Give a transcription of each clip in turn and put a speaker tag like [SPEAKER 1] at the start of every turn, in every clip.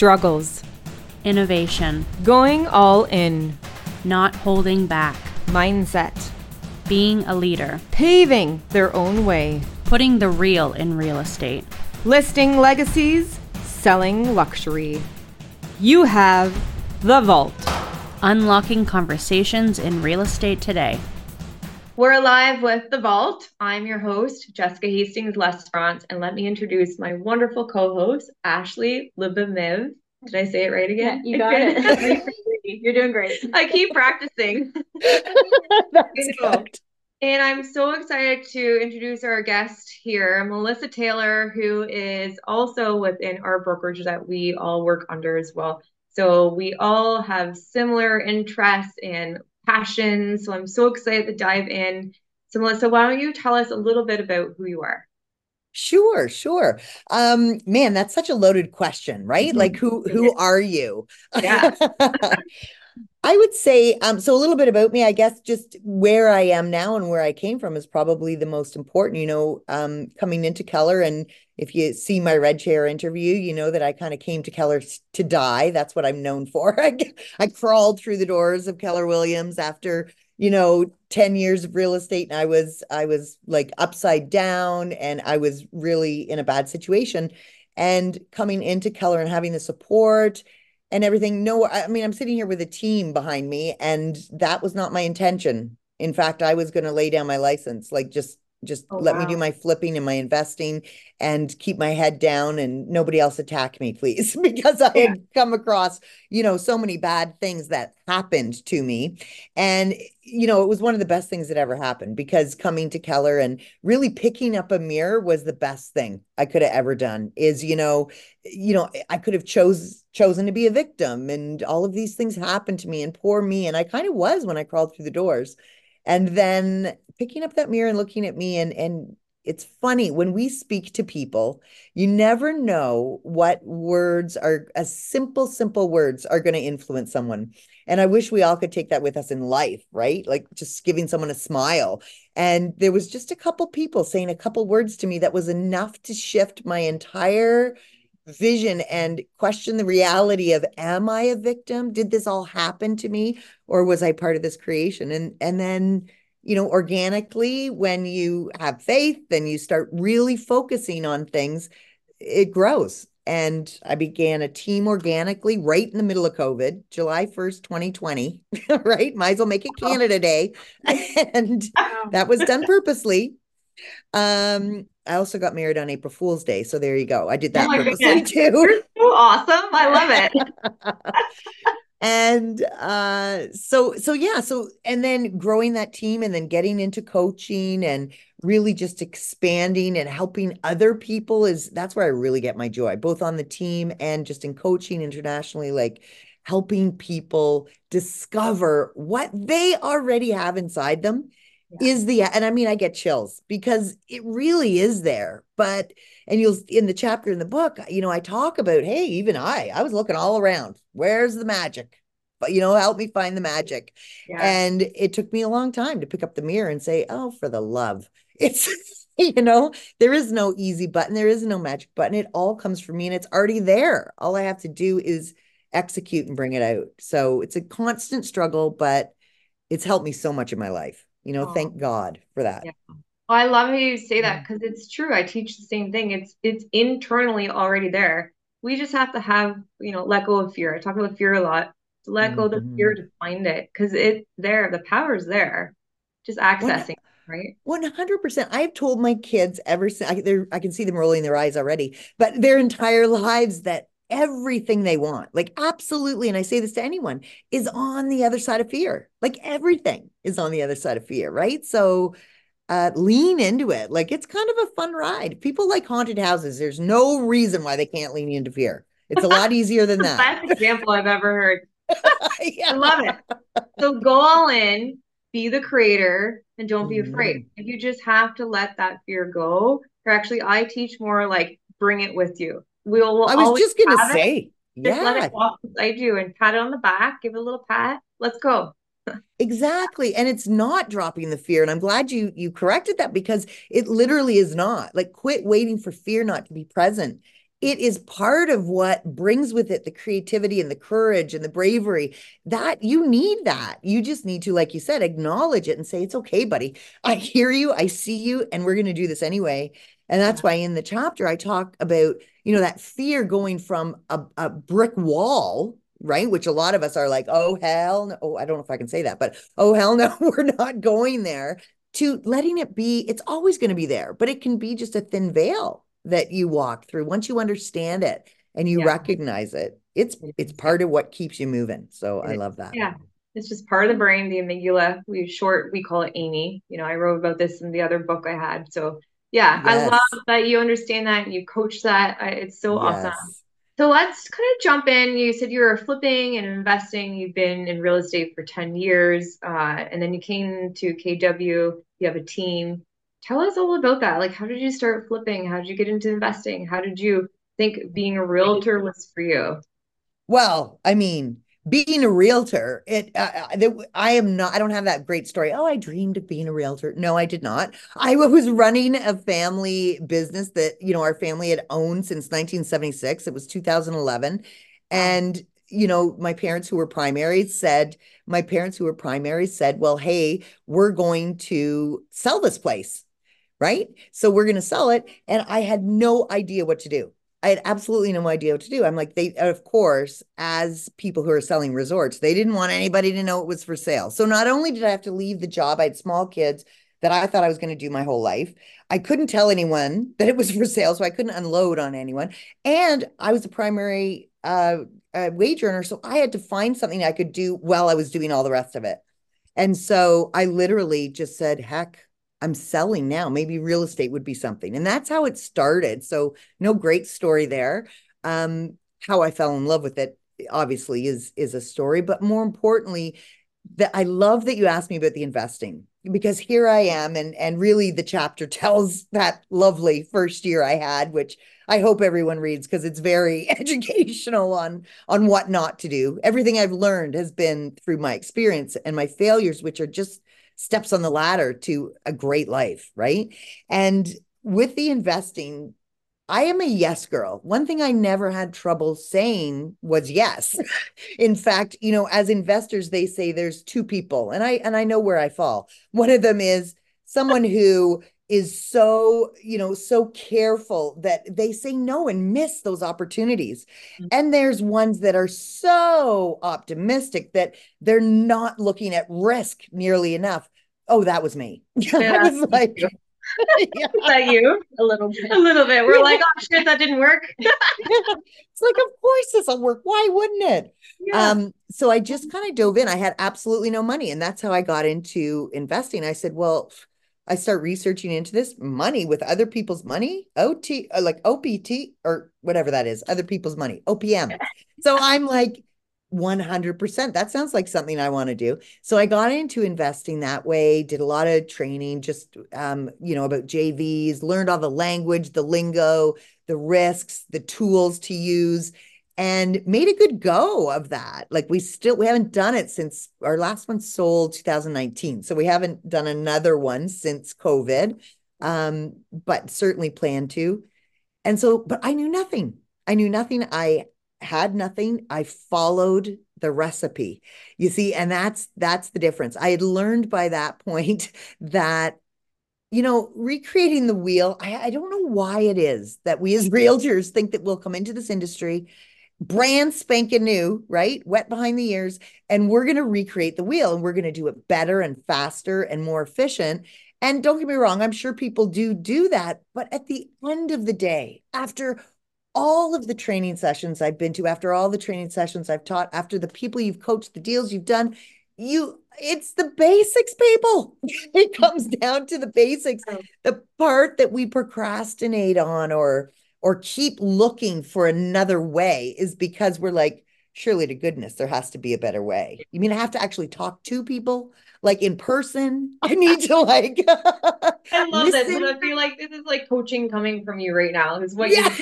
[SPEAKER 1] struggles,
[SPEAKER 2] innovation,
[SPEAKER 1] going all in,
[SPEAKER 2] not holding back,
[SPEAKER 1] mindset,
[SPEAKER 2] being a leader,
[SPEAKER 1] paving their own way,
[SPEAKER 2] putting the real in real estate,
[SPEAKER 1] listing legacies, selling luxury. You have The Vault.
[SPEAKER 2] unlocking conversations in real estate today.
[SPEAKER 3] We're live with The Vault. I'm your host, Jessica Hastings Lesfrance, and let me introduce my wonderful co-host, Ashley Libamev. Did I say it right again?
[SPEAKER 4] Yeah, you got it. You're doing great.
[SPEAKER 3] I keep practicing.
[SPEAKER 5] That's good.
[SPEAKER 3] And I'm so excited to introduce our guest here, Melissa Taylor, who is also within our brokerage that we all work under as well. So we all have similar interests and passions. So I'm so excited to dive in. So Melissa, why don't you tell us a little bit about who you are?
[SPEAKER 5] Sure, sure. Um, man, that's such a loaded question, right?
[SPEAKER 3] Mhm.
[SPEAKER 5] Like who who are you?
[SPEAKER 3] Yeah.
[SPEAKER 5] I would say, um, so a little bit about me, I guess just where I am now and where I came from is probably the most important, you know, um, coming into Keller. And if you see my Red Chair interview, you know that I kind of came to Keller to die. That's what I'm known for. I, I crawled through the doors of Keller Williams after, you know, 10 years of real estate and I was I was like upside down and I was really in a bad situation. And coming into Keller and having the support and everything. No, I I mean, I'm sitting here with a team behind me, and that was not my intention. In fact, I was going to lay down my license, like just just
[SPEAKER 3] Oh,
[SPEAKER 5] let me do my flipping and my investing and keep my head down and nobody else attack me, please, because I
[SPEAKER 3] Yeah.
[SPEAKER 5] had come across, you know, so many bad things that happened to me. And, you know, it was one of the best things that ever happened because coming to Keller and really picking up a mirror was the best thing I could have ever done is, you know, you know, I could have chose chosen to be a victim and all of these things happened to me and poor me. And I kind of was when I crawled through the doors. And then picking up that mirror and looking at me and and it's funny when we speak to people, you never know what words are as simple, simple words are going to influence someone. And I wish we all could take that with us in life, right? Like just giving someone a smile. And there was just a couple people saying a couple words to me that was enough to shift my entire vision and question the reality of am I a victim? Did this all happen to me or was I part of this creation? And and then you know organically when you have faith and you start really focusing on things it grows and I began a team organically right in the middle of COVID, July 1st, 2020, right? Might as well make it Canada Day. And that was done purposely. Um, I also got married on April Fool's Day, so there you go. I did
[SPEAKER 3] Oh
[SPEAKER 5] that
[SPEAKER 3] my
[SPEAKER 5] purposely
[SPEAKER 3] goodness.
[SPEAKER 5] too.
[SPEAKER 3] You're so awesome. I love it.
[SPEAKER 5] And uh so so yeah, so and then growing that team and then getting into coaching and really just expanding and helping other people is that's where I really get my joy, both on the team and just in coaching internationally, like helping people discover what they already have inside them
[SPEAKER 3] Yeah.
[SPEAKER 5] is the and I mean I get chills because it really is there. But and you'll in the chapter in the book, you know, I talk about, hey, even I, I was looking all around. Where's the magic? But you know, help me find the magic.
[SPEAKER 3] Yeah.
[SPEAKER 5] And it took me a long time to pick up the mirror and say, oh, for the love. It's you know, there is no easy button, there is no magic button. It all comes from me and it's already there. All I have to do is execute and bring it out. So it's a constant struggle, but it's helped me so much in my life. You know,
[SPEAKER 3] Aw.
[SPEAKER 5] thank God for that.
[SPEAKER 3] Yeah. Well, I love how you say that because it's true. I teach the same thing. It's it's internally already there. We just have to have, you know, let go of fear. I talk about fear a lot. To let go of the fear
[SPEAKER 5] Mhm.
[SPEAKER 3] to find it because it's there. The power's there. Just accessing, right?
[SPEAKER 5] 100%. I've told my kids ever since I, I can see them rolling their eyes already, but their entire lives that everything they want, like absolutely, and I say this to anyone, is on the other side of fear. Like everything is on the other side of fear, right? So uh, lean into it. Like it's kind of a fun ride. People like haunted houses. There's no reason why they can't lean into fear. It's a lot easier than
[SPEAKER 3] The
[SPEAKER 5] that.
[SPEAKER 3] best example I've ever heard. I love it. So go all in, be the creator, and don't be afraid.
[SPEAKER 5] Mhm.
[SPEAKER 3] If you just have to let that fear go, or actually, I teach more like bring it with you. We'll, we'll
[SPEAKER 5] I was just going to
[SPEAKER 3] have it.
[SPEAKER 5] say,
[SPEAKER 3] Just let
[SPEAKER 5] yeah.
[SPEAKER 3] it walk beside you and pat it on the back, give it a little pat. Let's go.
[SPEAKER 5] Exactly. And it's not dropping the fear. And I'm glad you you corrected that because it literally is not. Like quit waiting for fear not to be present. It is part of what brings with it the creativity and the courage and the bravery that you need that. You just need to like you said acknowledge it and say it's okay buddy. I hear you. I see you and we're going to do this anyway. And that's why in the chapter i talk about you know that fear going from a, a brick wall right? Which a lot of us are like oh hell no. Oh i don't know if i can say that but oh hell no we're not going there to letting it be it's always going to be there but it can be just a thin veil that you walk through once you understand it and you
[SPEAKER 3] Yeah.
[SPEAKER 5] recognize it it's it's part of what keeps you moving so i love that
[SPEAKER 3] Yeah. It's just part of the brain, the amygdala. We short, we call it Amy. You know, I wrote about this in the other book I had. So yeah, I love that you understand that you coach that. I, it's so awesome. So let's kind of jump in. You said you were flipping and investing. You've been in real estate for 10 years, uh, and then you came to KW. You have a team. Tell us all about that. Like, how did you start flipping? How did you get into investing? How did you think being a realtor was for you?
[SPEAKER 5] Well, I mean, being a realtor, it uh, uh, I am not. I don't have that great story. Oh, I dreamed of being a realtor. No, I did not. I was running a family business that you know our family had owned since 1976. It was 2011, and you know my parents who were primaries said my parents who were primaries said, "Well, hey, we're going to sell this place." Right? So we're going to sell it. And I had no idea what to do. I had absolutely no idea what to do. I'm like, they, of course, as people who are selling resorts, they didn't want anybody to know it was for sale. So not only did I have to leave the job, I had small kids that I thought I was going to do my whole life. I couldn't tell anyone that it was for sale, so I couldn't unload on anyone. And I was a primary uh, uh, wage earner, so I had to find something I could do while I was doing all the rest of it. And so I literally just said, heck, I'm selling now. Maybe real estate would be something. And that's how it started. So no great story there. Um, how I fell in love with it obviously is is a story, but more importantly, that I love that you asked me about the investing because here I am and and really the chapter tells that lovely first year I had, which I hope everyone reads because it's very educational on on what not to do. Everything I've learned has been through my experience and my failures, which are just steps on the ladder to a great life, right? And with the investing, I am a yes girl. One thing I never had trouble saying was yes. In fact, you know, as investors, they say there's two people, and I and I know where I fall. One of them is someone who is so, you know, so careful that they say no and miss those opportunities.
[SPEAKER 3] Mhm.
[SPEAKER 5] And there's ones that are so optimistic that they're not looking at risk nearly enough. Oh, that was me.
[SPEAKER 3] Yeah,
[SPEAKER 5] I was like, yeah.
[SPEAKER 3] Is that you?
[SPEAKER 4] A little bit.
[SPEAKER 3] A little bit. We're like, oh shit, that didn't work.
[SPEAKER 5] it's like, of course this will work. Why wouldn't it?
[SPEAKER 3] Yeah.
[SPEAKER 5] Um, so I just kind of dove in. I had absolutely no money, and that's how I got into investing. I said, well, I start researching into this money with other people's money, OT, uh, like OPT or whatever that is, other people's money, OPM. So I'm like, 100%. That sounds like something I want to do. So I got into investing that way, did a lot of training, just, um, you know, about JVs, learned all the language, the lingo, the risks, the tools to use, and made a good go of that. Like we still, we haven't done it since our last one sold 2019. So we haven't done another one since COVID, um, but certainly plan to. And so, but I knew nothing. I knew nothing. I had nothing. I followed the recipe. You see, and that's that's the difference. I had learned by that point that you know, recreating the wheel, I, I don't know why it is that we as realtors think that we'll come into this industry brand spanking new, right? Wet behind the ears, and we're going to recreate the wheel and we're going to do it better and faster and more efficient. And don't get me wrong, I'm sure people do do that. But at the end of the day, after all of the training sessions I've been to, after all the training sessions I've taught, after the people you've coached, the deals you've done, you it's the basics, people. It comes down to the basics. Oh. The part that we procrastinate on or or keep looking for another way is because we're like, surely to goodness, there has to be a better way. You mean I have to actually talk to people like in person? I need to like
[SPEAKER 3] I love this.
[SPEAKER 5] listen.
[SPEAKER 3] And I feel like this is like coaching coming from you right now. Is what
[SPEAKER 5] Yeah.
[SPEAKER 3] you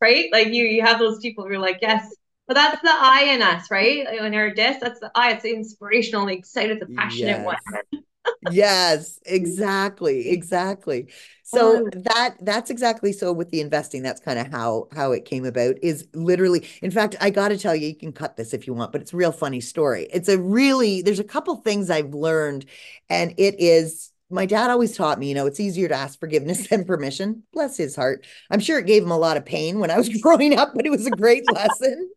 [SPEAKER 3] right? Like you you have those people who are like, yes. But that's the I in us, right? In our DISC, that's the I. It's the inspirational, the excited, the passionate
[SPEAKER 5] Yes.
[SPEAKER 3] one.
[SPEAKER 5] Yes, exactly, exactly. So that that's exactly so with the investing. That's kind of how how it came about. Is literally, in fact, I got to tell you, you can cut this if you want, but it's a real funny story. It's a really there's a couple things I've learned, and it is my dad always taught me, you know, it's easier to ask forgiveness than permission. Bless his heart. I'm sure it gave him a lot of pain when I was growing up, but it was a great lesson.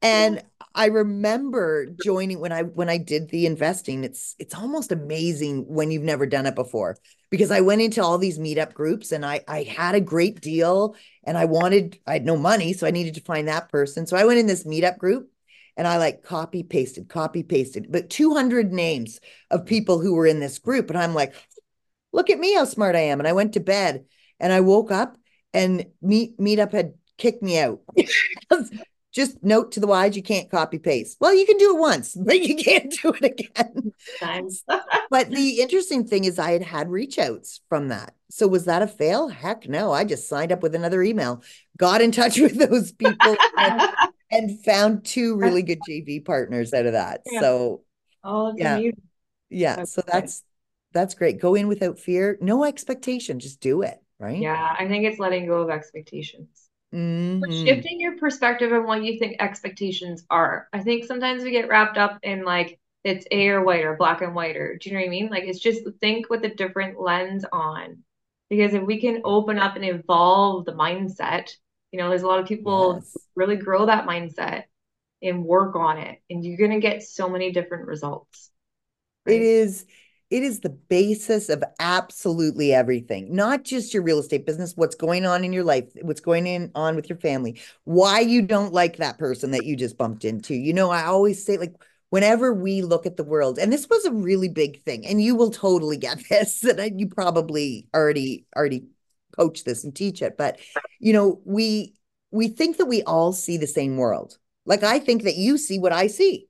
[SPEAKER 5] And I remember joining when I when I did the investing. It's it's almost amazing when you've never done it before because I went into all these meetup groups and I I had a great deal and I wanted I had no money so I needed to find that person. So I went in this meetup group and I like copy pasted, copy pasted, but 200 names of people who were in this group and I'm like look at me how smart I am and I went to bed and I woke up and meet meetup had kicked me out just note to the wise you can't copy paste. Well you can do it once but you can't do it again. But the interesting thing is i had had reach outs from that. So was that a fail? Heck no. I just signed up with another email got in touch with those people and, and found two really good jv partners out of that.
[SPEAKER 3] Yeah.
[SPEAKER 5] so
[SPEAKER 3] Oh,
[SPEAKER 5] Yeah. yeah so that's that's great. Go in without fear no expectation just do it right?
[SPEAKER 3] Yeah, I think it's letting go of expectations. But
[SPEAKER 5] Mhm.
[SPEAKER 3] shifting your perspective on what you think expectations are. I think sometimes we get wrapped up in like it's A or white or black and white or do you know what I mean? Like it's just think with a different lens on. Because if we can open up and evolve the mindset, you know, there's a lot of people
[SPEAKER 5] Yes.
[SPEAKER 3] really grow that mindset and work on it, and you're gonna get so many different results.
[SPEAKER 5] It
[SPEAKER 3] right?
[SPEAKER 5] is it is the basis of absolutely everything, not just your real estate business, what's going on in your life, what's going in on with your family, why you don't like that person that you just bumped into. You know, I always say like whenever we look at the world, and this was a really big thing, and you will totally get this, and you probably already already coach this and teach it, but you know, we we think that we all see the same world. Like I think that you see what I see.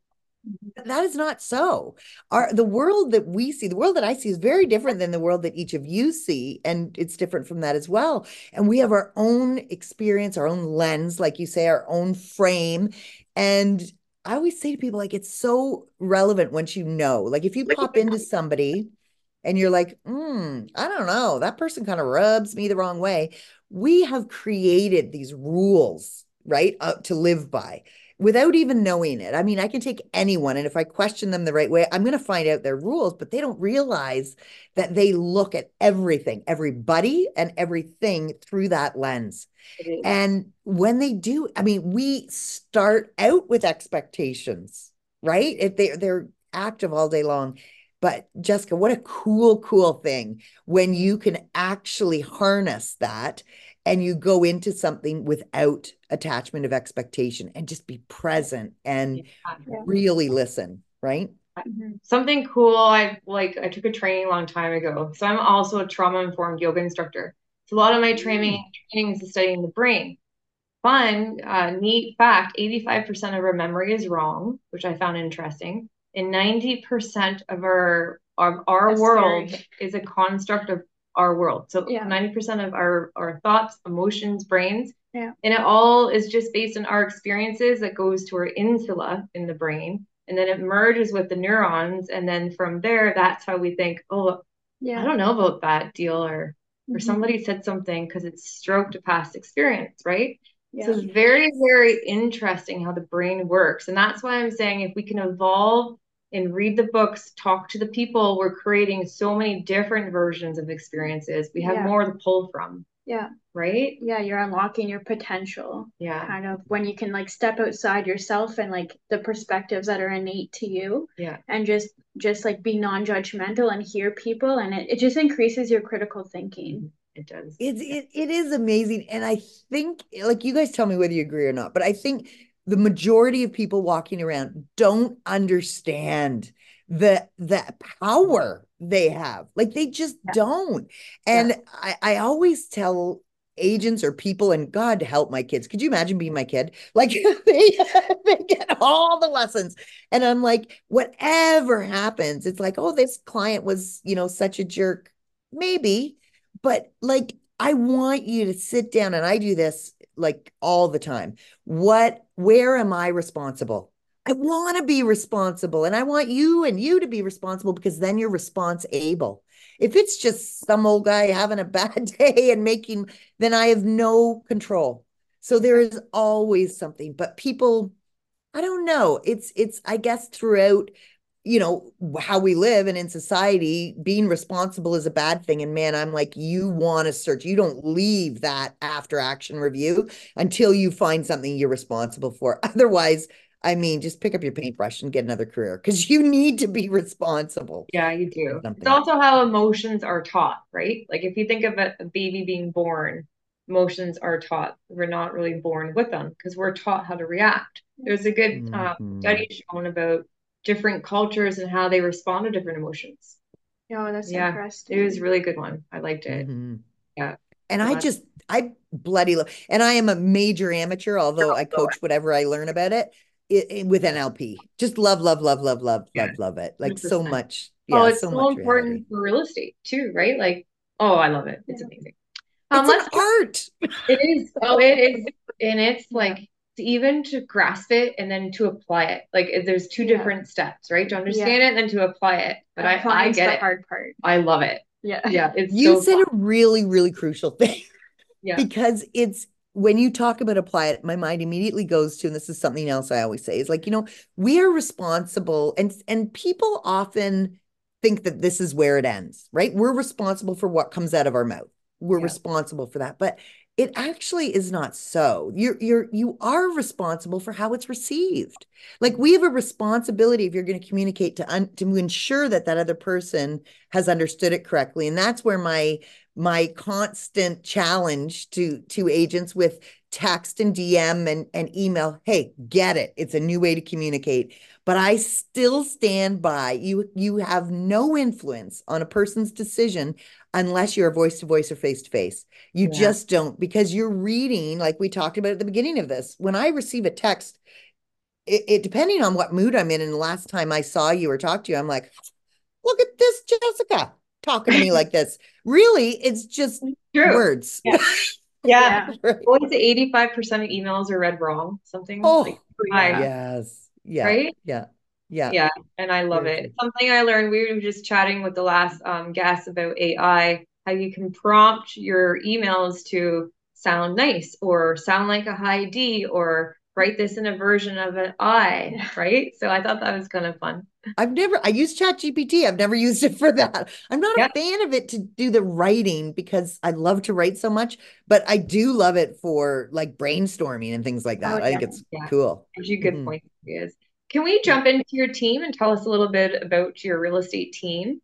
[SPEAKER 5] That is not so. Our the world that we see the world that i see is very different than the world that each of you see and it's different from that as well. And we have our own experience our own lens like you say our own frame. And i always say to people like it's so relevant once you know. Like if you pop into somebody and you're like hmm i don't know. That person kind of rubs me the wrong way. We have created these rules right uh, to live by without even knowing it. I mean, I can take anyone, and if I question them the right way, I'm going to find out their rules, but they don't realize that they look at everything, everybody, and everything through that lens.
[SPEAKER 3] Is.
[SPEAKER 5] And when they do, I mean, we start out with expectations, right? If they they're active all day long. But Jessica, what a cool, cool thing when you can actually harness that and you go into something without attachment of expectation and just be present and
[SPEAKER 4] Yeah.
[SPEAKER 5] really listen, right?
[SPEAKER 3] Something cool I like I took a training a long time ago. So I'm also a trauma informed yoga instructor. So a lot of my training trainings is studying the brain. Fun, uh, neat fact, 85% of our memory is wrong, which I found interesting. And 90% of our of our
[SPEAKER 4] That's
[SPEAKER 3] world
[SPEAKER 4] scary.
[SPEAKER 3] is a construct of our world. So
[SPEAKER 4] Yeah.
[SPEAKER 3] 90% of our, our thoughts, emotions, brains,
[SPEAKER 4] Yeah.
[SPEAKER 3] and it all is just based on our experiences that goes to our insula in the brain and then it merges with the neurons and then from there that's how we think oh
[SPEAKER 4] yeah.
[SPEAKER 3] i don't know about that deal or or
[SPEAKER 4] Mhm.
[SPEAKER 3] somebody said something because it's stroked a past experience right so it's very very interesting how the brain works and that's why i'm saying if we can evolve and read the books talk to the people we're creating so many different versions of experiences we have
[SPEAKER 4] Yeah.
[SPEAKER 3] more to pull from
[SPEAKER 4] Yeah.
[SPEAKER 3] right
[SPEAKER 4] Yeah. You're unlocking your potential.
[SPEAKER 3] yeah
[SPEAKER 4] Kind of when you can like step outside yourself and like the perspectives that are innate to you
[SPEAKER 3] yeah
[SPEAKER 4] and just just like be non-judgmental and hear people and it, it just increases your critical thinking. Mm-hmm.
[SPEAKER 3] it does
[SPEAKER 5] It's it, it is amazing. And I think like you guys tell me whether you agree or not, but I think the majority of people walking around don't understand the the power they have. Like they just don't. And I, I always tell agents or people, and God help my kids. Could you imagine being my kid? Like they they get all the lessons. And I'm like, whatever happens, it's like, oh, this client was, you know, such a jerk. Maybe, but like I want you to sit down and I do this like all the time. What, where am I responsible? I want to be responsible and I want you and you to be responsible because then you're response able. If it's just some old guy having a bad day and making, then I have no control. So there is always something, but people, I don't know. It's, it's, I guess throughout, you know, how we live and in society, being responsible is a bad thing. And man, I'm like, you want to search, you don't leave that after action review until you find something you're responsible for. Otherwise, I mean, just pick up your paintbrush and get another career because you need to be responsible.
[SPEAKER 3] Yeah, you do. It's also how emotions are taught, right? Like if you think of a, baby being born, emotions are taught. We're not really born with them because we're taught how to react. There's a good uh,
[SPEAKER 5] Mhm.
[SPEAKER 3] study shown about different cultures and how they respond to different emotions.
[SPEAKER 4] Oh, that's
[SPEAKER 3] Yeah,
[SPEAKER 4] interesting.
[SPEAKER 3] It was a really good one. I liked it.
[SPEAKER 5] Mhm.
[SPEAKER 3] Yeah.
[SPEAKER 5] And I just, I bloody love, and I am a major amateur, although I coach whatever I learn about it, i i- with NLP. Just love, love, love, love, love,
[SPEAKER 3] Yeah.
[SPEAKER 5] love, love it. Like so
[SPEAKER 3] 100%.
[SPEAKER 5] much.
[SPEAKER 3] Oh,
[SPEAKER 5] Yeah,
[SPEAKER 3] it's
[SPEAKER 5] so
[SPEAKER 3] so important
[SPEAKER 5] reality.
[SPEAKER 3] for real estate too, right? Like, oh, I love it. It's amazing. Um,
[SPEAKER 5] It's
[SPEAKER 3] let's
[SPEAKER 5] an art.
[SPEAKER 3] It is. Oh, it is. And it's like to even to grasp it and then to apply it. Like there's two
[SPEAKER 4] Yeah.
[SPEAKER 3] different steps, right? To understand it and then to apply it. But I, I get
[SPEAKER 4] the
[SPEAKER 3] it.
[SPEAKER 4] hard part.
[SPEAKER 3] I love it.
[SPEAKER 4] Yeah.
[SPEAKER 3] Yeah, it's
[SPEAKER 5] You
[SPEAKER 3] so
[SPEAKER 5] said
[SPEAKER 3] fun.
[SPEAKER 5] a really, really crucial thing.
[SPEAKER 3] Yeah.
[SPEAKER 5] because it's when you talk about apply it, my mind immediately goes to, and this is something else I always say, is like, you know, we are responsible and and people often think that this is where it ends, right? We're responsible for what comes out of our mouth. We're
[SPEAKER 3] Yeah.
[SPEAKER 5] responsible for that. But it actually is not so. You're you're you are responsible for how it's received. Like we have a responsibility if you're going to communicate to un, to ensure that that other person has understood it correctly. And that's where my my constant challenge to to agents with text and DM and, and email, hey, get it. It's a new way to communicate. But I still stand by you you have no influence on a person's decision unless you're voice to voice or face to face. You
[SPEAKER 3] Yeah.
[SPEAKER 5] just don't because you're reading, like we talked about at the beginning of this. When I receive a text, it, it depending on what mood I'm in, and the last time I saw you or talked to you, I'm like, look at this Jessica talking to me like this. Really, it's just
[SPEAKER 3] True.
[SPEAKER 5] words.
[SPEAKER 3] Yeah. Yeah.
[SPEAKER 5] Right.
[SPEAKER 3] What is it? 85% of emails are read wrong. Something
[SPEAKER 5] Oh,
[SPEAKER 3] like I-
[SPEAKER 5] Yes. Yeah.
[SPEAKER 3] right?
[SPEAKER 5] Yeah. Yeah.
[SPEAKER 3] Yeah, and I love it. Something I learned, we were just chatting with the last um, guest about AI, how you can prompt your emails to sound nice or sound like a high D or write this in a version of an I, right? So I thought that was kind of fun.
[SPEAKER 5] I've never, I use Chat GPT. I've never used it for that. I'm not
[SPEAKER 3] Yeah.
[SPEAKER 5] a fan of it to do the writing because I love to write so much, but I do love it for like brainstorming and things like that.
[SPEAKER 4] Oh,
[SPEAKER 5] I think it's
[SPEAKER 3] Yeah.
[SPEAKER 5] cool.
[SPEAKER 3] You good points. Ideas. Can we jump into your team and tell us a little bit about your real estate team?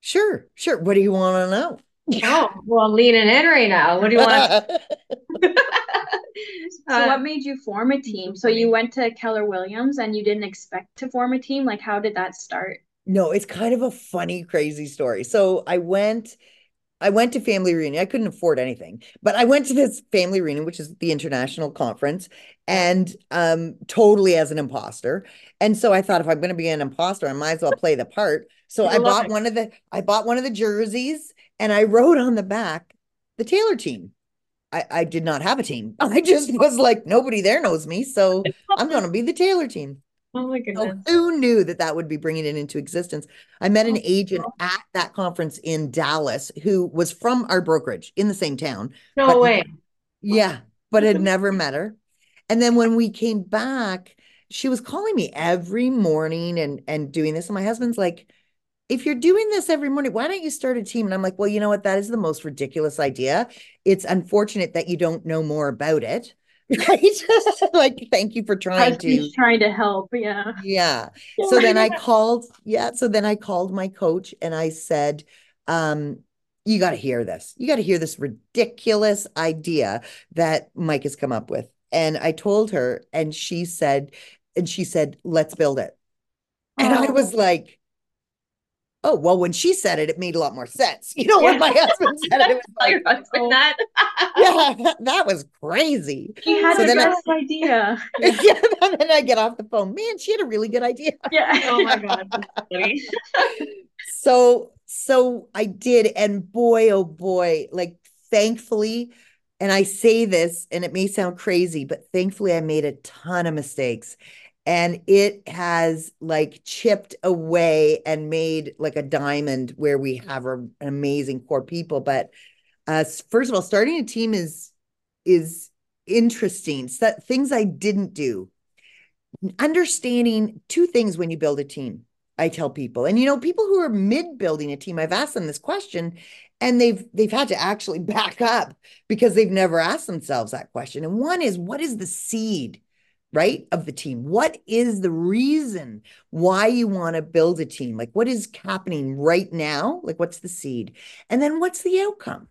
[SPEAKER 5] Sure. Sure. What do you want to know?
[SPEAKER 3] Oh, well, I'm leaning in right now. What do you want?
[SPEAKER 4] So
[SPEAKER 3] Uh,
[SPEAKER 4] what made you form a team? So you went to Keller Williams and you didn't expect to form a team? Like how did that start?
[SPEAKER 5] No, it's kind of a funny, crazy story. So I went, I went to family reunion. I couldn't afford anything, but I went to this family reunion, which is the international conference, and um, totally as an imposter. And so I thought, if I'm going to be an imposter, I might as well play the part. So
[SPEAKER 3] I
[SPEAKER 5] bought
[SPEAKER 3] it.
[SPEAKER 5] one of the, I bought one of the jerseys, and I wrote on the back the Taylor team. I, I did not have a team. I just was like, nobody there knows me, so I'm going to be the Taylor team.
[SPEAKER 3] Oh my
[SPEAKER 5] So
[SPEAKER 3] goodness.
[SPEAKER 5] who knew that that would be bringing it into existence? I met an
[SPEAKER 3] Oh,
[SPEAKER 5] agent at that conference in Dallas who was from our brokerage in the same town.
[SPEAKER 3] No way.
[SPEAKER 5] Yeah, but had never met her. And then when we came back, she was calling me every morning and and doing this. And my husband's like, if you're doing this every morning, why don't you start a team? And I'm like, well, you know what? That is the most ridiculous idea. It's unfortunate that you don't know more about it. Right? Like, thank you for trying to.
[SPEAKER 4] trying to help, yeah.
[SPEAKER 5] Yeah. So then I called, yeah. So then I called my coach and I said, um, you got to hear this. You got to hear this ridiculous idea that Mike has come up with. And I told her, and she said, and she said, let's build it. And I
[SPEAKER 4] Oh.
[SPEAKER 5] was like, oh, well, when she said it, it made a lot more sense. You know, when my husband said it, it was like,
[SPEAKER 3] your husband
[SPEAKER 5] oh.
[SPEAKER 3] that.
[SPEAKER 5] yeah, that was crazy.
[SPEAKER 4] He had
[SPEAKER 5] So I-
[SPEAKER 4] best idea.
[SPEAKER 5] Yeah. And then I get off the phone, man, she had a really good idea.
[SPEAKER 4] Yeah.
[SPEAKER 3] Oh my God.
[SPEAKER 5] So, so I did, and boy, oh boy, like thankfully, and I say this, and it may sound crazy, but thankfully I made a ton of mistakes. And it has like chipped away and made like a diamond where we have a, an amazing core people. But uh first of all starting a team is is interesting. So, things i didn't do. Understanding two things when you build a team i tell people. And you know people who are mid building a team i've asked them this question and they've they've had to actually back up because they've never asked themselves that question. And one is what is the seed right of the team. What is the reason why you want to build a team? Like what is happening right now? Like what's the seed? And then what's the outcome?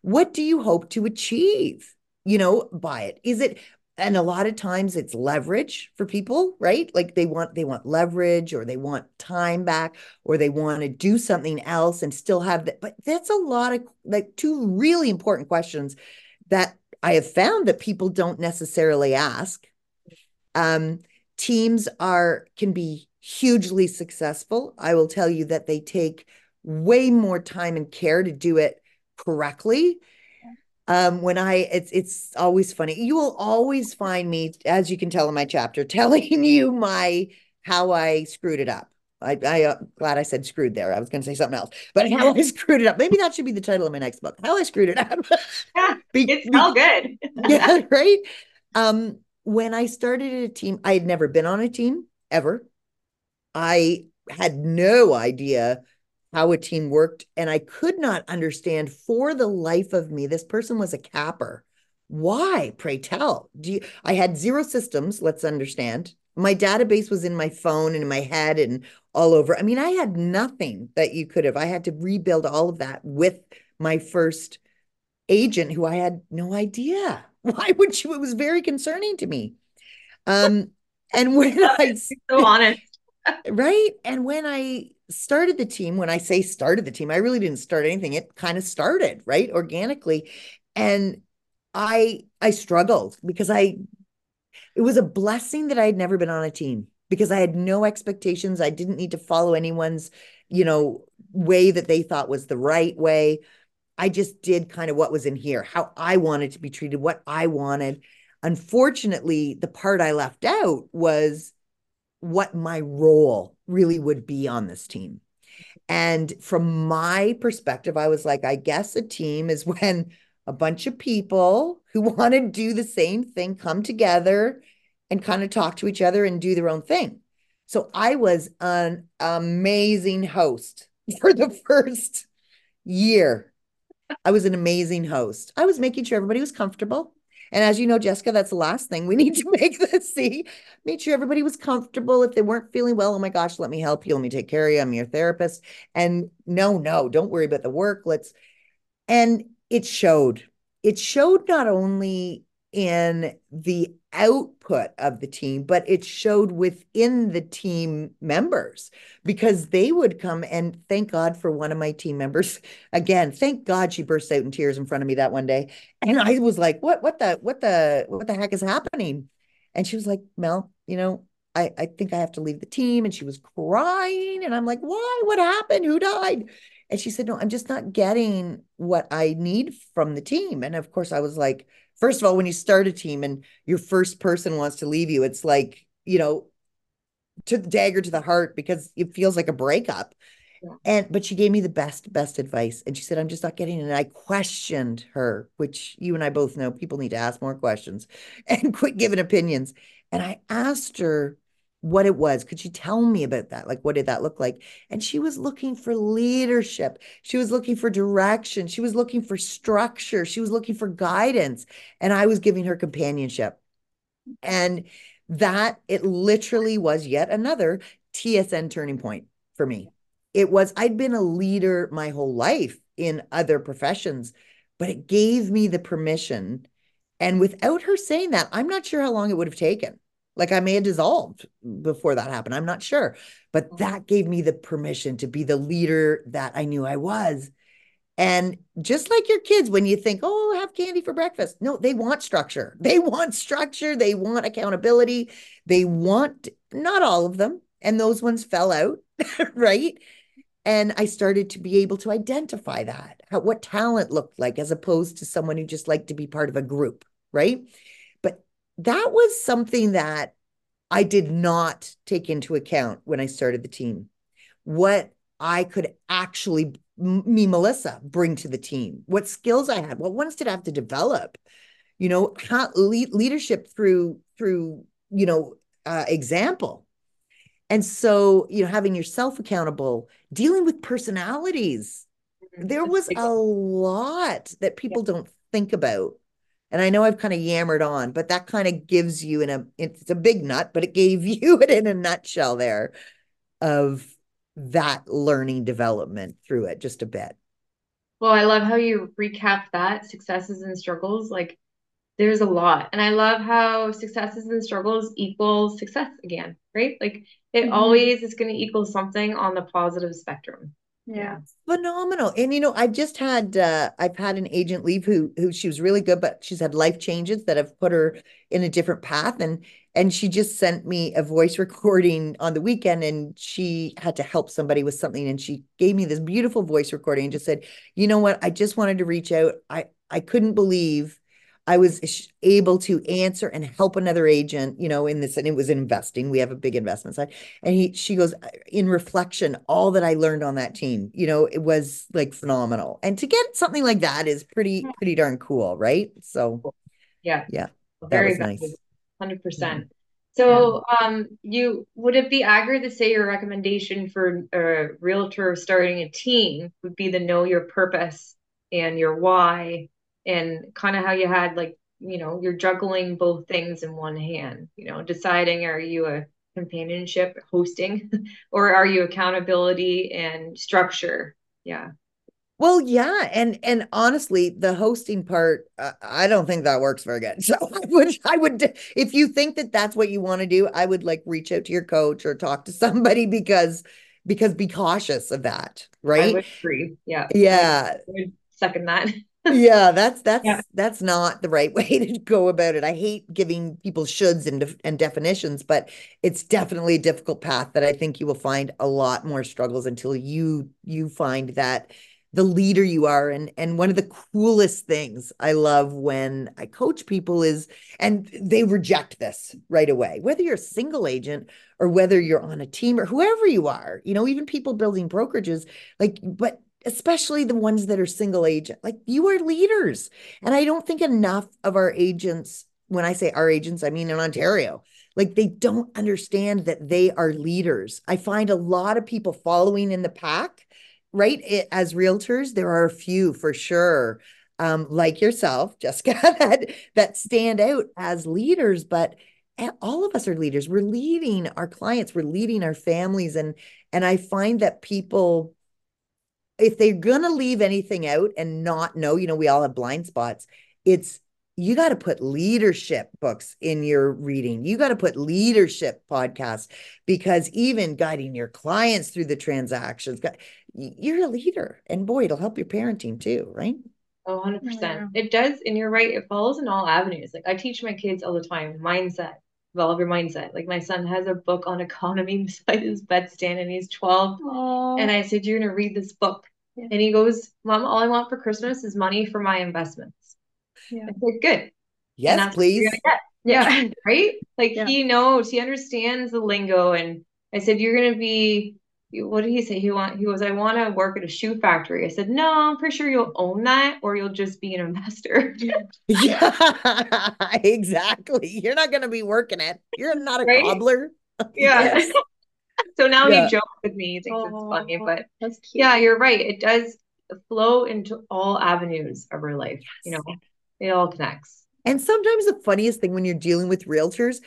[SPEAKER 5] What do you hope to achieve you know by it? Is it and a lot of times it's leverage for people right? Like they want they want leverage or they want time back or they want to do something else and still have that but that's a lot of like two really important questions that i have found that people don't necessarily ask um, teams are can be hugely successful. I will tell you that they take way more time and care to do it correctly. Um when i it's it's always funny. You will always find me as you can tell in my chapter telling you my how i screwed it up. I i uh, glad i said screwed there. I was going to say something else. But how i screwed it up. Maybe that should be the title of my next book how i screwed it up.
[SPEAKER 3] Yeah be, it's all good.
[SPEAKER 5] Yeah right? Um when i started a team i had never been on a team ever i had no idea how a team worked. And I could not understand for the life of me, this person was a capper. Why, pray tell? Do you, I had zero systems, let's understand. My database was in my phone and in my head and all over. I mean, I had nothing that you could have. I had to rebuild all of that with my first agent who I had no idea. Why would you? It was very concerning to me. Um, and when I
[SPEAKER 3] so honest.
[SPEAKER 5] right. And when I started the team, when I say started the team, I really didn't start anything. It kind of started, right? Organically. And I I struggled because I it was a blessing that I had never been on a team because I had no expectations. I didn't need to follow anyone's, you know, way that they thought was the right way. I just did kind of what was in here, how I wanted to be treated, what I wanted. Unfortunately, the part I left out was what my role really would be on this team. And from my perspective, I was like, I guess a team is when a bunch of people who want to do the same thing come together and kind of talk to each other and do their own thing. So I was an amazing host for the first year. I was an amazing host. I was making sure everybody was comfortable. And as you know, Jessica, that's the last thing we need to make this see. Make sure everybody was comfortable. If they weren't feeling well, oh my gosh, let me help you. Let me take care of you. I'm your therapist. And no, no, don't worry about the work. Let's, and it showed. It showed not only in the output of the team, but it showed within the team members because they would come and thank God for one of my team members. Again, thank God she burst out in tears in front of me that one day. And I was like, what, what the, what the, what the heck is happening? And she was like, Mel, you know, I, I think I have to leave the team. And she was crying. And I'm like, why? What happened? Who died? And she said, no, I'm just not getting what I need from the team. And of course, I was like, first of all, when you start a team and your first person wants to leave you, it's like, you know, to the dagger to the heart because it feels like a breakup. Yeah. And but she gave me the best, best advice. And she said, I'm just not getting it. And I questioned her, which you and I both know people need to ask more questions and quit giving opinions. And I asked her, what it was. Could you tell me about that? Like, what did that look like? And she was looking for leadership. She was looking for direction. She was looking for structure. She was looking for guidance. And I was giving her companionship. And that it literally was yet another TSN turning point for me. It was, I'd been a leader my whole life in other professions, but it gave me the permission. And without her saying that, I'm not sure how long it would have taken like I may have dissolved before that happened. I'm not sure. But oh. that gave me the permission to be the leader that I knew I was. And just like your kids, when you think, oh, have candy for breakfast, no, they want structure. They want structure. They want accountability. They want not all of them. And those ones fell out, right? And I started to be able to identify that, how, what talent looked like, as opposed to someone who just liked to be part of a group, right? That was something that I did not take into account when I started the team. What I could actually, me, Melissa, bring to the team, what skills I had, what ones did I have to develop, you know, how lead, leadership through, through, you know, uh, example. And so, you know, having yourself accountable, dealing with personalities, mm-hmm. there was a lot that people don't think about. And I know I've kind of yammered on, but that kind of gives you in a it's a big nut, but it gave you it in a nutshell there of that learning development through it just a bit.
[SPEAKER 3] Well, I love how you recap that successes and struggles. Like there's a lot. And I love how successes and struggles equal success again, right? Like it mm-hmm. always is going to equal something on the positive spectrum.
[SPEAKER 4] Yeah.
[SPEAKER 5] Phenomenal. And you know, I've just had uh I've had an agent leave who who she was really good, but she's had life changes that have put her in a different path. And and she just sent me a voice recording on the weekend and she had to help somebody with something and she gave me this beautiful voice recording and just said you know what i just wanted to reach out i i couldn't believe i was able to answer and help another agent you know in this and it was investing. We have a big investment side. And he she goes in reflection all that i learned on that team you know it was like phenomenal. And to get something like that is pretty pretty darn cool right? So
[SPEAKER 3] yeah.
[SPEAKER 5] yeah that
[SPEAKER 3] Very
[SPEAKER 5] was nice.
[SPEAKER 3] hundred percent. So, um, you would it be accurate to say your recommendation for a realtor starting a team would be the know your purpose and your why, and kind of how you had like you know you're juggling both things in one hand. You know, deciding are you a companionship hosting or are you accountability and structure? Yeah.
[SPEAKER 5] Well, yeah, and and honestly, the hosting part, uh, I don't think that works very good. So I would, I would, if you think that that's what you want to do, I would like reach out to your coach or talk to somebody because because be cautious of that, right? I
[SPEAKER 3] would agree. Yeah.
[SPEAKER 5] Yeah.
[SPEAKER 3] I would second that.
[SPEAKER 5] Yeah, that's that's yeah. that's not the right way to go about it. I hate giving people shoulds and def- and definitions, but it's definitely a difficult path that I think you will find a lot more struggles until you you find that the leader you are and and one of the coolest things i love when i coach people is and they reject this right away whether you're a single agent or whether you're on a team or whoever you are you know even people building brokerages like but especially the ones that are single agent like you are leaders. And i don't think enough of our agents when i say our agents i mean in ontario like they don't understand that they are leaders. I find a lot of people following in the pack right it, as realtors there are a few for sure um, like yourself jessica that that stand out as leaders but all of us are leaders. We're leading our clients we're leading our families and and i find that people if they're going to leave anything out and not know you know we all have blind spots it's you got to put leadership books in your reading. You got to put leadership podcasts because even guiding your clients through the transactions, you're a leader. And boy, it'll help your parenting too, right?
[SPEAKER 3] Oh, 100%. Yeah. It does. And you're right. It follows in all avenues. Like I teach my kids all the time mindset, develop your mindset. Like my son has a book on economy beside his bedstand and he's 12. Aww. And I said, You're going to read this book. Yeah. And he goes, Mom, all I want for Christmas is money for my investments. Yeah. I said, good.
[SPEAKER 5] Yes, please.
[SPEAKER 3] Yeah. right? Like yeah. he knows, he understands the lingo. And I said, You're gonna be what did he say? He want he was, I want to work at a shoe factory. I said, No, I'm pretty sure you'll own that or you'll just be an investor.
[SPEAKER 5] yeah, exactly. You're not gonna be working it. You're not a right? cobbler.
[SPEAKER 3] Yeah. yes. so now yeah. he jokes with me, he thinks oh, it's funny, but yeah, you're right. It does flow into all avenues of our life, yes. you know it all connects.
[SPEAKER 5] And sometimes the funniest thing when you're dealing with realtors,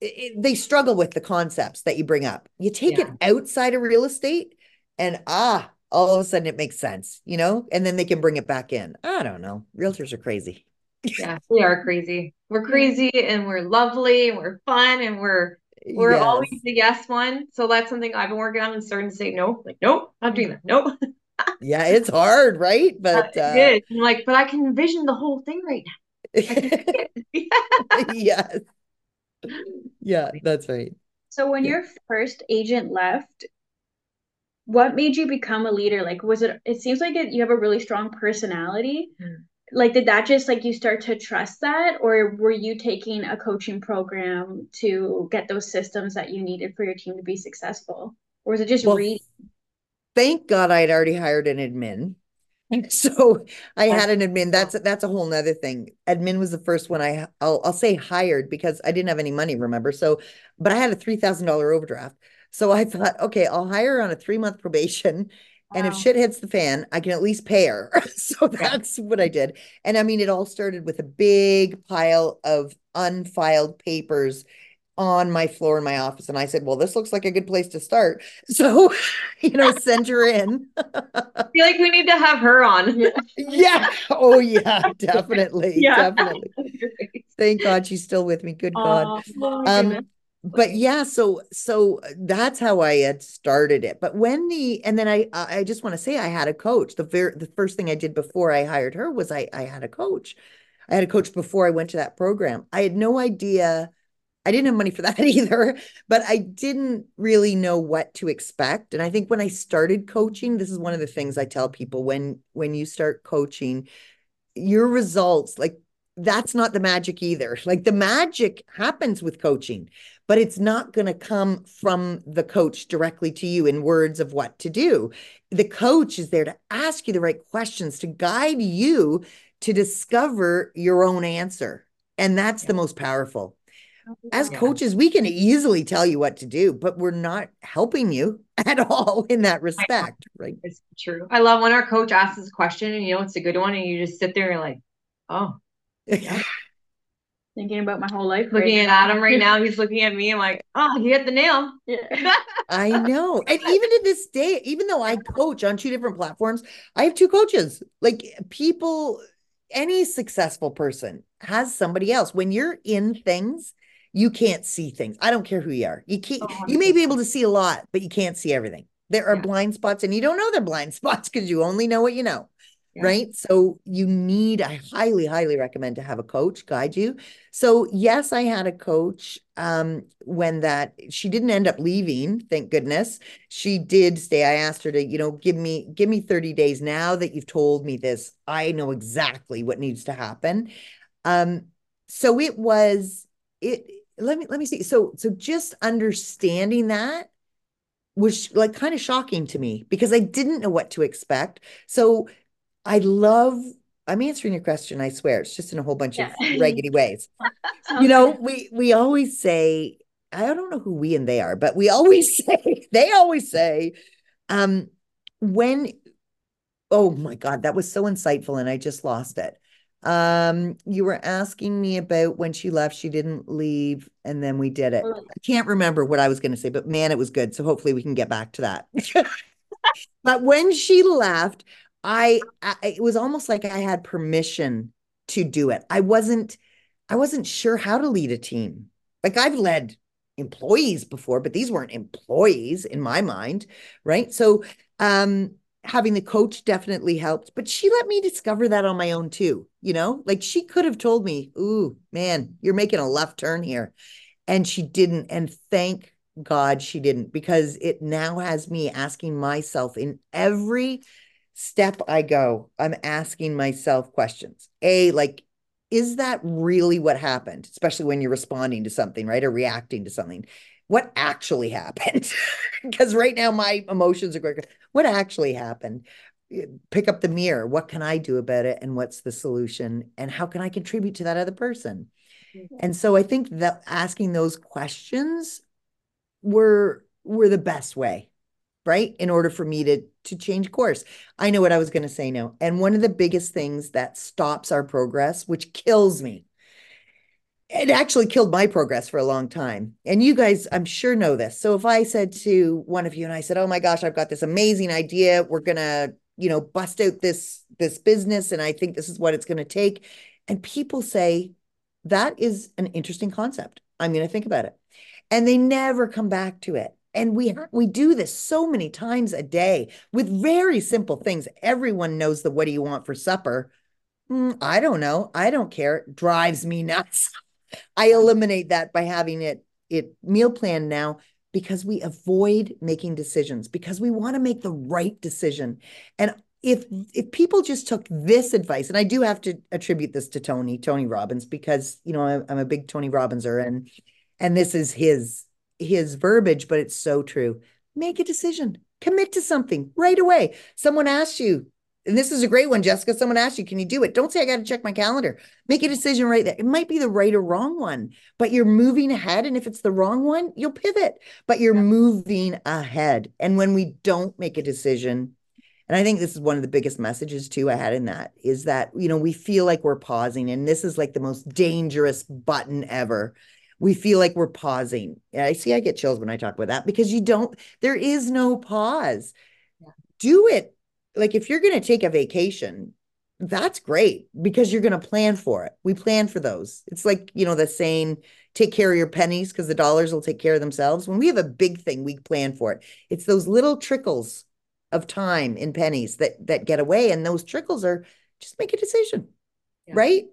[SPEAKER 5] it, they struggle with the concepts that you bring up. You take yeah. it outside of real estate, and ah, all of a sudden it makes sense, you know, and then they can bring it back in. I don't know. Realtors are crazy.
[SPEAKER 3] yeah, we are crazy. We're crazy and we're lovely and we're fun and we're we're yes. always the yes one. So that's something I've been working on and starting to say no. Like, nope, not doing that. Nope.
[SPEAKER 5] yeah, it's hard, right? But uh,
[SPEAKER 3] it is. I'm like, but I can envision the whole thing right now.
[SPEAKER 5] yes. Yeah, that's right.
[SPEAKER 4] So when
[SPEAKER 5] yeah.
[SPEAKER 4] your first agent left, what made you become a leader? Like, was it? It seems like it, you have a really strong personality. Mm. Like did that just like you start to trust that or were you taking a coaching program to get those systems that you needed for your team to be successful or was it just
[SPEAKER 5] Well,
[SPEAKER 4] reading
[SPEAKER 5] thank God i had already hired an admin. Mm. So I had an admin. That's that's a whole nother thing. Admin was the first one I I'll I'll say hired because I didn't have any money, remember? So, but I had a three thousand dollar overdraft. So I thought, okay, I'll hire on a three month probation. And if shit hits the fan, I can at least pay her. So that's what I did. And I mean, it all started with a big pile of unfiled papers on my floor in my office. And I said, well, this looks like a good place to start. So, you know, send her in.
[SPEAKER 3] I feel like we need to have her on.
[SPEAKER 4] Yeah.
[SPEAKER 5] Yeah. Oh, yeah, definitely.
[SPEAKER 4] Yeah.
[SPEAKER 5] Definitely. Thank God she's still with me. Good God.
[SPEAKER 4] Oh,
[SPEAKER 5] Um, but yeah, so so uh, that's how I had started it. But when the and then I I just want to say I had a coach. The very the first thing I did before I hired her was I I had a coach. I had a coach before I went to that program. I had no idea. I didn't have money for that either, but I didn't really know what to expect. And I think when I started coaching, this is one of the things I tell people when when you start coaching, your results like that's not the magic either. Like the magic happens with coaching, but it's not going to come from the coach directly to you in words of what to do. The coach is there to ask you the right questions, to guide you to discover your own answer. And that's the most powerful. As
[SPEAKER 3] Yeah.
[SPEAKER 5] coaches, we can easily tell you what to do, but we're not helping you at all in that respect, right?
[SPEAKER 3] It's true. I love when our coach asks a question and you know it's a good one and you just sit there and you're like, oh,
[SPEAKER 4] thinking about my whole life
[SPEAKER 3] looking
[SPEAKER 4] right
[SPEAKER 3] at Adam right now. He's looking at me. I'm like, oh, he hit the nail.
[SPEAKER 4] Yeah.
[SPEAKER 5] I know. And even to this day, even though I coach on two different platforms, I have two coaches. Like people, any successful person has somebody else. When you're in things, you can't see things. I don't care who you are. You can't,
[SPEAKER 3] Oh,
[SPEAKER 5] you may be able to see a lot, but you can't see everything. There are
[SPEAKER 3] Yeah.
[SPEAKER 5] blind spots and you don't know they're blind spots because you only know what you know.
[SPEAKER 3] Yeah.
[SPEAKER 5] Right. So you need, I highly, highly recommend to have a coach guide you. So yes, I had a coach um when that she didn't end up leaving, thank goodness. She did stay. I asked her to, you know, give me give me 30 days now that you've told me this. I know exactly what needs to happen. Um so it was it let me let me see. So so just understanding that was like kind of shocking to me because I didn't know what to expect. So I love I'm answering your question, I swear. It's just in a whole bunch of
[SPEAKER 4] Yeah.
[SPEAKER 5] raggedy ways.
[SPEAKER 4] Sounds
[SPEAKER 5] you know we we always say i don't know who we and they are but we always say they always say um when oh my god that was so insightful and i just lost it. Um you were asking me about when she left she didn't leave and then we did it. I can't remember what i was going to say but man it was good so hopefully we can get back to that. But when she left I, I it was almost like i had permission to do it i wasn't I wasn't sure how to lead a team. Like I've led employees before, but these weren't employees in my mind, right? So um having the coach definitely helped, but she let me discover that on my own too, you know? Like she could have told me, "Ooh, man, you're making a left turn here." And she didn't, and thank God she didn't because it now has me asking myself in every step I go, I'm asking myself questions. A, like is that really what happened? Especially when you're responding to something, right? Or reacting to something. What actually happened? Because right now my emotions are going, what actually happened? Pick up the mirror. What can I do about it? And what's the solution? And how can I contribute to that other person? Mm-hmm. And so I think that asking those questions were were the best way, right? In order for me to to change course. I know what I was going to say now. And one of the biggest things that stops our progress, which kills me, it actually killed my progress for a long time. And you guys, I'm sure know this. So if I said to one of you and I said, "Oh my gosh, I've got this amazing idea. We're going to, you know, bust out this this business and I think this is what it's going to take." And people say, "That is an interesting concept. I'm going to think about it." And they never come back to it. And we we do this so many times a day with very simple things. Everyone knows the what do you want for supper? Mm, I don't know. I don't care. It drives me nuts. I eliminate that by having it it meal plan now because we avoid making decisions because we want to make the right decision. And if if people just took this advice, and I do have to attribute this to Tony, Tony Robbins, because you know I'm, I'm a big Tony Robbinser, and and this is his his verbiage, but it's so true. Make a decision, commit to something right away. Someone asks you, and this is a great one, Jessica. Someone asks you, can you do it? Don't say, I got to check my calendar. Make a decision right there. It might be the right or wrong one, but you're moving ahead. And if it's the wrong one, you'll pivot, but you're moving ahead. And when we don't make a decision, and I think this is one of the biggest messages too I had in that is that, you know, we feel like we're pausing, and this is like the most dangerous button ever. We feel like we're pausing. I see I get chills when I talk about that because you don't, there is no pause. Yeah. Do it like if you're going to take a vacation, that's great because you're going to plan for it. We plan for those. It's like, you know, the saying, take care of your pennies because the dollars will take care of themselves. When we have a big thing, we plan for it. It's those little trickles of time in pennies that that get away and those trickles are just make a decision. Yeah. Right?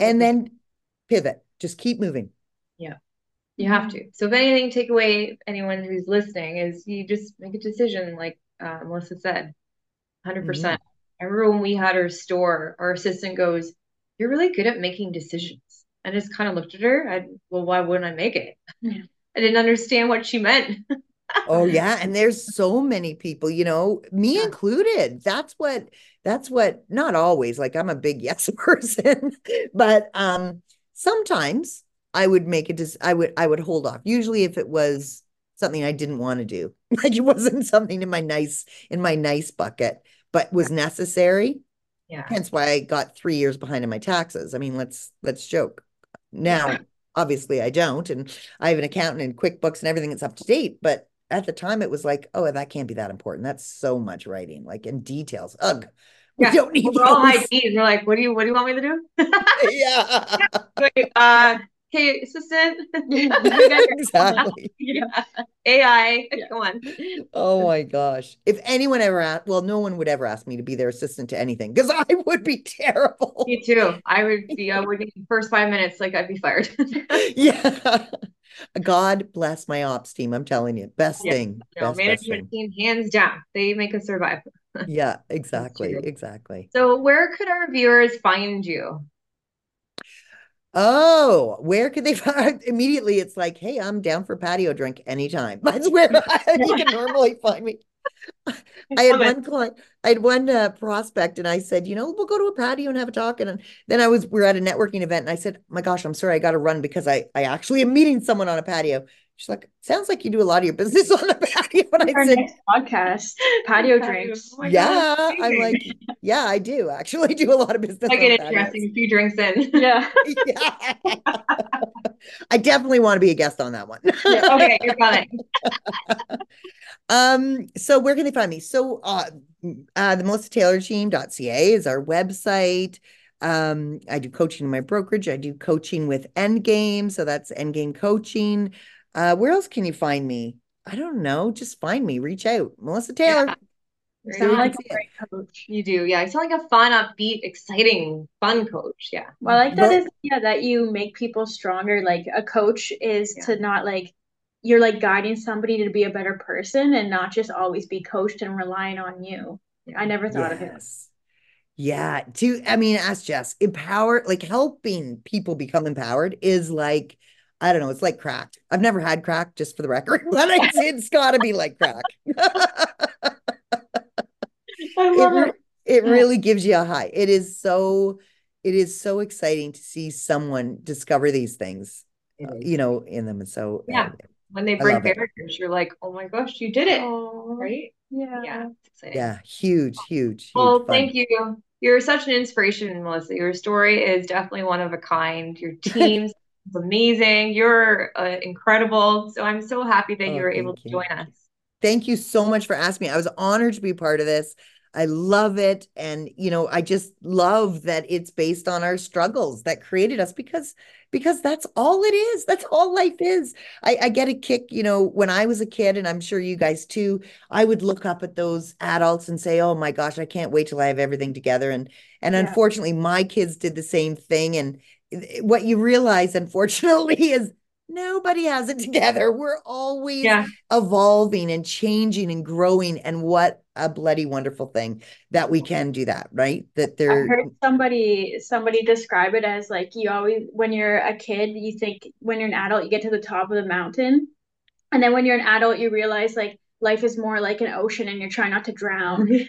[SPEAKER 5] And then pivot. Just keep moving.
[SPEAKER 3] Yeah. You have to. So if anything, take away anyone who's listening is you just make a decision like uh, Melissa said 100%. percent mm hmm I remember when we had our store, our assistant goes, You're really good at making decisions. I just kind of looked at her. I, well, why wouldn't I make it? Yeah. I didn't understand what she meant.
[SPEAKER 5] oh yeah and there's so many people you know me yeah. included that's what that's what not always like i'm a big yes person but um sometimes i would make it just i would i would hold off usually if it was something i didn't want to do like it wasn't something in my nice in my nice bucket but was necessary.
[SPEAKER 3] Yeah.
[SPEAKER 5] Hence why I got three years behind in my taxes. I mean, let's let's joke. Now, yeah. obviously, I don't, and I have an accountant and QuickBooks and everything that's up to date. But at the time, it was like, oh, that can't be that important. That's so much writing, like in details. Ugh.
[SPEAKER 3] We yeah. don't need we're all IT. We're like, what do you what do you want me to do?
[SPEAKER 5] yeah.
[SPEAKER 3] Wait, uh, hey assistant.
[SPEAKER 5] Exactly.
[SPEAKER 3] Yeah. ai yeah. come on.
[SPEAKER 5] Oh my gosh. If anyone ever asked well no one would ever ask me to be their assistant to anything because i would be terrible.
[SPEAKER 3] Me too. I would be i would be first five minutes like i'd be fired.
[SPEAKER 5] Yeah. God bless my ops team i'm telling you. Best yeah. thing.
[SPEAKER 3] No,
[SPEAKER 5] best,
[SPEAKER 3] management
[SPEAKER 5] best
[SPEAKER 3] team hands down. They make us survive.
[SPEAKER 5] Yeah exactly exactly.
[SPEAKER 3] So where could our viewers find you
[SPEAKER 5] Oh, where could they find immediately? It's like, hey, I'm down for patio drink anytime. That's where you can normally find me. I had one client, I had one uh, prospect, and I said, you know, we'll go to a patio and have a talk. And then I was, we are at a networking event, and I said, my gosh, I'm sorry, I got to run because I, I actually am meeting someone on a patio. She's like, sounds like you do a lot of your business on the patio. And
[SPEAKER 4] I said, podcast, patio drinks.
[SPEAKER 5] Oh yeah. God, I'm like, yeah, I do actually do a lot of business.
[SPEAKER 3] I get interesting a few drinks in.
[SPEAKER 4] Yeah.
[SPEAKER 5] yeah. I definitely want to be a guest on that one.
[SPEAKER 3] yeah, okay, you're coming.
[SPEAKER 5] um, so where can they find me? So uh, uh the Melissa Taylor team.ca is our website. Um, I do coaching in my brokerage. I do coaching with Endgame. So that's Endgame Coaching. Uh, where else can you find me? I don't know. Just find me. Reach out. Melissa Taylor. Yeah.
[SPEAKER 3] You sound like a great coach. You do, yeah. You sound like a fun, upbeat, exciting, fun coach. Yeah.
[SPEAKER 4] Well, I like that is yeah that you make people stronger. Like a coach is yeah. to not like you're like guiding somebody to be a better person and not just always be coached and relying on you. I never thought yes. of it.
[SPEAKER 5] Yeah. To I mean, ask Jess, empower like helping people become empowered is like I don't know. It's like crack. I've never had crack, just for the record, but it's, it's got to be like crack.
[SPEAKER 3] I love it.
[SPEAKER 5] It, it really gives you a high. It is so. It is so exciting to see someone discover these things, uh, you know, in them. And so,
[SPEAKER 3] yeah, uh, when they bring barriers, you're like, oh my gosh, you did it, Aww. right?
[SPEAKER 4] Yeah,
[SPEAKER 3] yeah,
[SPEAKER 5] yeah, huge, huge.
[SPEAKER 3] Well, huge thank you. You're such an inspiration, Melissa. Your story is definitely one of a kind. Your team's it's amazing. You're uh, incredible. So I'm so happy that oh, you were able to join us.
[SPEAKER 5] Thank you so much for asking me. I was honored to be part of this. I love it. And, you know, I just love that it's based on our struggles that created us because because that's all it is. That's all life is. I, I get a kick, you know, when I was a kid, and I'm sure you guys too, I would look up at those adults and say, Oh my gosh, I can't wait till I have everything together. And and yeah. unfortunately, my kids did the same thing. And what you realize, unfortunately, is nobody has it together. We're always yeah. evolving and changing and growing. And what a bloody wonderful thing that we can do that, right? That
[SPEAKER 4] there.
[SPEAKER 5] I
[SPEAKER 4] heard somebody somebody describe it as like you always when you're a kid you think when you're an adult you get to the top of the mountain and then when you're an adult you realize like life is more like an ocean and you're trying not to drown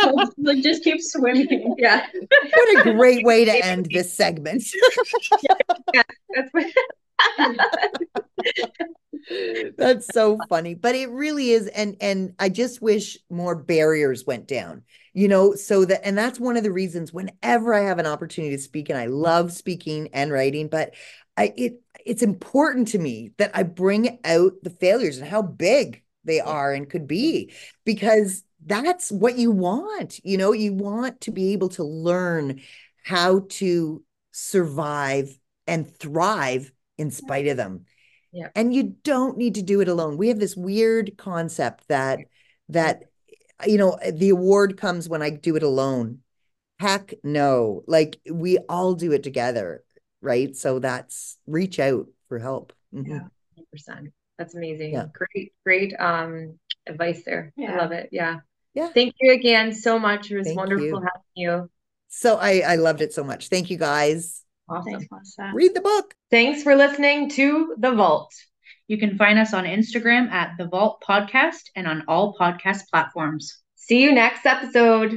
[SPEAKER 4] so like just keep swimming
[SPEAKER 3] Yeah,
[SPEAKER 5] what a great way to end this segment.
[SPEAKER 3] that's what.
[SPEAKER 5] That's so funny, but it really is and and I just wish more barriers went down. You know, so that and that's one of the reasons whenever I have an opportunity to speak and I love speaking and writing, but I it it's important to me that I bring out the failures and how big they are and could be mm-hmm. because that's what you want. You know, you want to be able to learn how to survive and thrive in spite of them.
[SPEAKER 3] Yeah.
[SPEAKER 5] And you don't need to do it alone. We have this weird concept that that you know the award comes when I do it alone. Heck no. Like we all do it together, right? So that's reach out for help. Mhm.
[SPEAKER 3] Yeah. percent. That's amazing.
[SPEAKER 5] Yeah.
[SPEAKER 3] Great, great um advice there. I love it. Yeah.
[SPEAKER 5] Yeah.
[SPEAKER 3] Thank you again so much. It was
[SPEAKER 5] Thank
[SPEAKER 3] wonderful
[SPEAKER 5] you.
[SPEAKER 3] having you.
[SPEAKER 5] So I I loved it so much. Thank you guys.
[SPEAKER 3] Awesome.
[SPEAKER 4] Thanks,
[SPEAKER 5] Read the book.
[SPEAKER 3] Thanks for listening to The Vault.
[SPEAKER 2] You can find us on Instagram at The Vault Podcast and on all podcast platforms.
[SPEAKER 3] See you next episode.